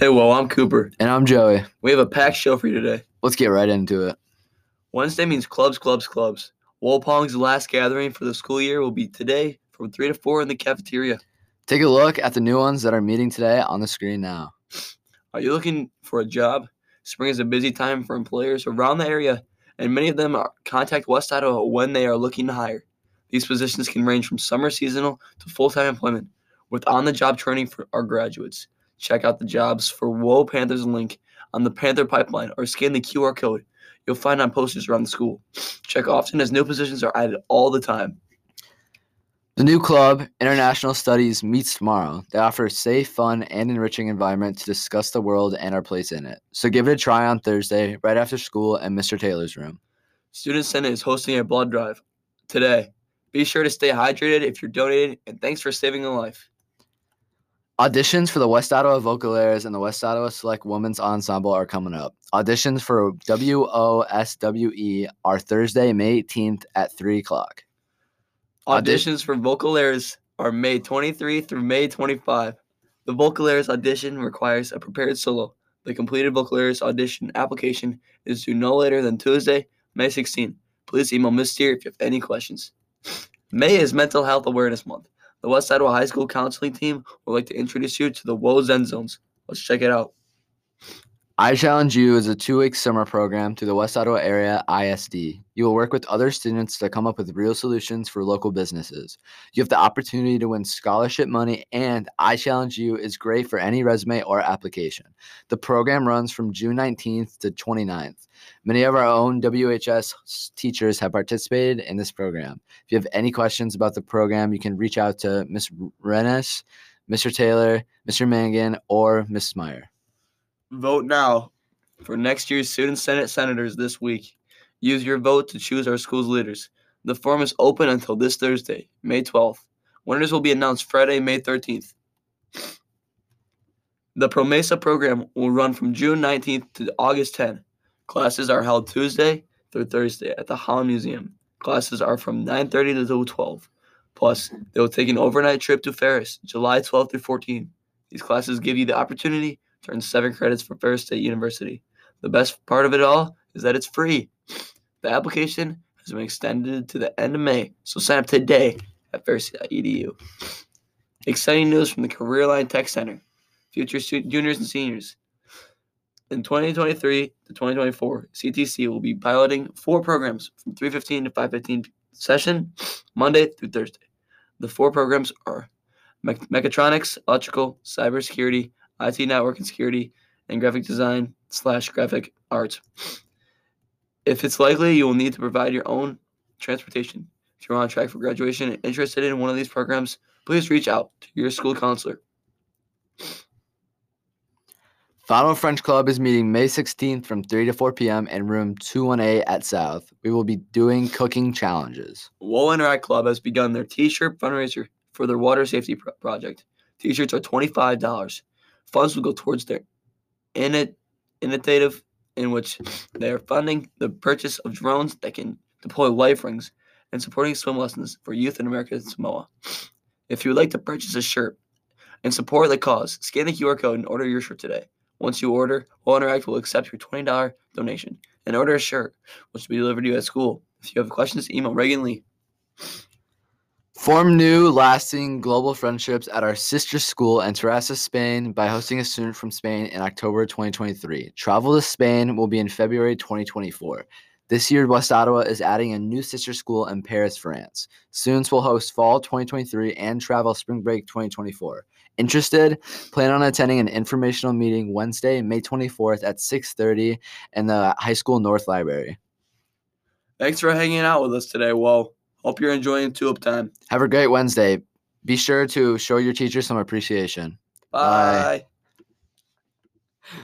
Hey, well, I'm Cooper. And I'm Joey. We have a packed show for you today. Let's get right into it. Wednesday means clubs, clubs, clubs. Wolpong's last gathering for the school year will be today from 3 to 4 in the cafeteria. Take a look at the new ones that are meeting today on the screen now. Are you looking for a job? Spring is a busy time for employers around the area, and many of them are, contact West Ottawa when they are looking to hire. These positions can range from summer seasonal to full time employment with on the job training for our graduates. Check out the jobs for Woe Panthers link on the Panther Pipeline or scan the QR code you'll find on posters around the school. Check often as new positions are added all the time. The new club, International Studies, meets tomorrow. They offer a safe, fun, and enriching environment to discuss the world and our place in it. So give it a try on Thursday, right after school, in Mr. Taylor's room. Student Senate is hosting a blood drive today. Be sure to stay hydrated if you're donating, and thanks for saving a life. Auditions for the West Ottawa Vocalaires and the West Ottawa Select Women's Ensemble are coming up. Auditions for WOSWE are Thursday, May 18th at 3 o'clock. Auditions for Vocalaires are May 23 through May 25. The Vocalaires audition requires a prepared solo. The completed Vocalaires audition application is due no later than Tuesday, May 16. Please email Miss Steer if you have any questions. May is Mental Health Awareness Month. The West Ottawa High School counseling team would like to introduce you to the WOE Zen Zones. Let's check it out. I Challenge You is a two week summer program through the West Ottawa Area ISD. You will work with other students to come up with real solutions for local businesses. You have the opportunity to win scholarship money, and I Challenge You is great for any resume or application. The program runs from June 19th to 29th. Many of our own WHS teachers have participated in this program. If you have any questions about the program, you can reach out to Ms. Rennes, Mr. Taylor, Mr. Mangan, or Ms. Meyer. Vote now for next year's Student Senate senators this week. Use your vote to choose our school's leaders. The form is open until this Thursday, May 12th. Winners will be announced Friday, May 13th. The ProMesa program will run from June 19th to August 10. Classes are held Tuesday through Thursday at the Holland Museum. Classes are from 9:30 to 12. Plus, they will take an overnight trip to Ferris, July 12th through 14. These classes give you the opportunity earn seven credits for Ferris State University. The best part of it all is that it's free. The application has been extended to the end of May, so sign up today at ferris.edu. Exciting news from the Careerline Tech Center. Future student, juniors and seniors. In 2023 to 2024, CTC will be piloting four programs from 3:15 to 5:15 session, Monday through Thursday. The four programs are me- mechatronics, electrical, cybersecurity, IT network and security, and graphic design slash graphic arts. If it's likely, you will need to provide your own transportation. If you're on track for graduation and interested in one of these programs, please reach out to your school counselor. Final French Club is meeting May 16th from 3 to 4 p.m. in room 218 at South. We will be doing cooking challenges. Woe Interact Club has begun their t-shirt fundraiser for their water safety pro- project. T-shirts are $25. Funds will go towards their init- initiative in which they are funding the purchase of drones that can deploy life rings and supporting swim lessons for youth in America and Samoa. If you would like to purchase a shirt and support the cause, scan the QR code and order your shirt today. Once you order, Woe Interact will accept your $20 donation and order a shirt, which will be delivered to you at school. If you have questions, email Reagan Lee. Form new, lasting global friendships at our sister school in Terrassa, Spain by hosting a student from Spain in October 2023. Travel to Spain will be in February 2024. This year, West Ottawa is adding a new sister school in Paris, France. Students will host fall 2023 and travel spring break 2024. Interested? Plan on attending an informational meeting Wednesday, May 24th at 6:30 in the High School North Library. Thanks for hanging out with us today. Well, hope you're enjoying Tulip Time. Have a great Wednesday. Be sure to show your teacher some appreciation. Bye. Bye.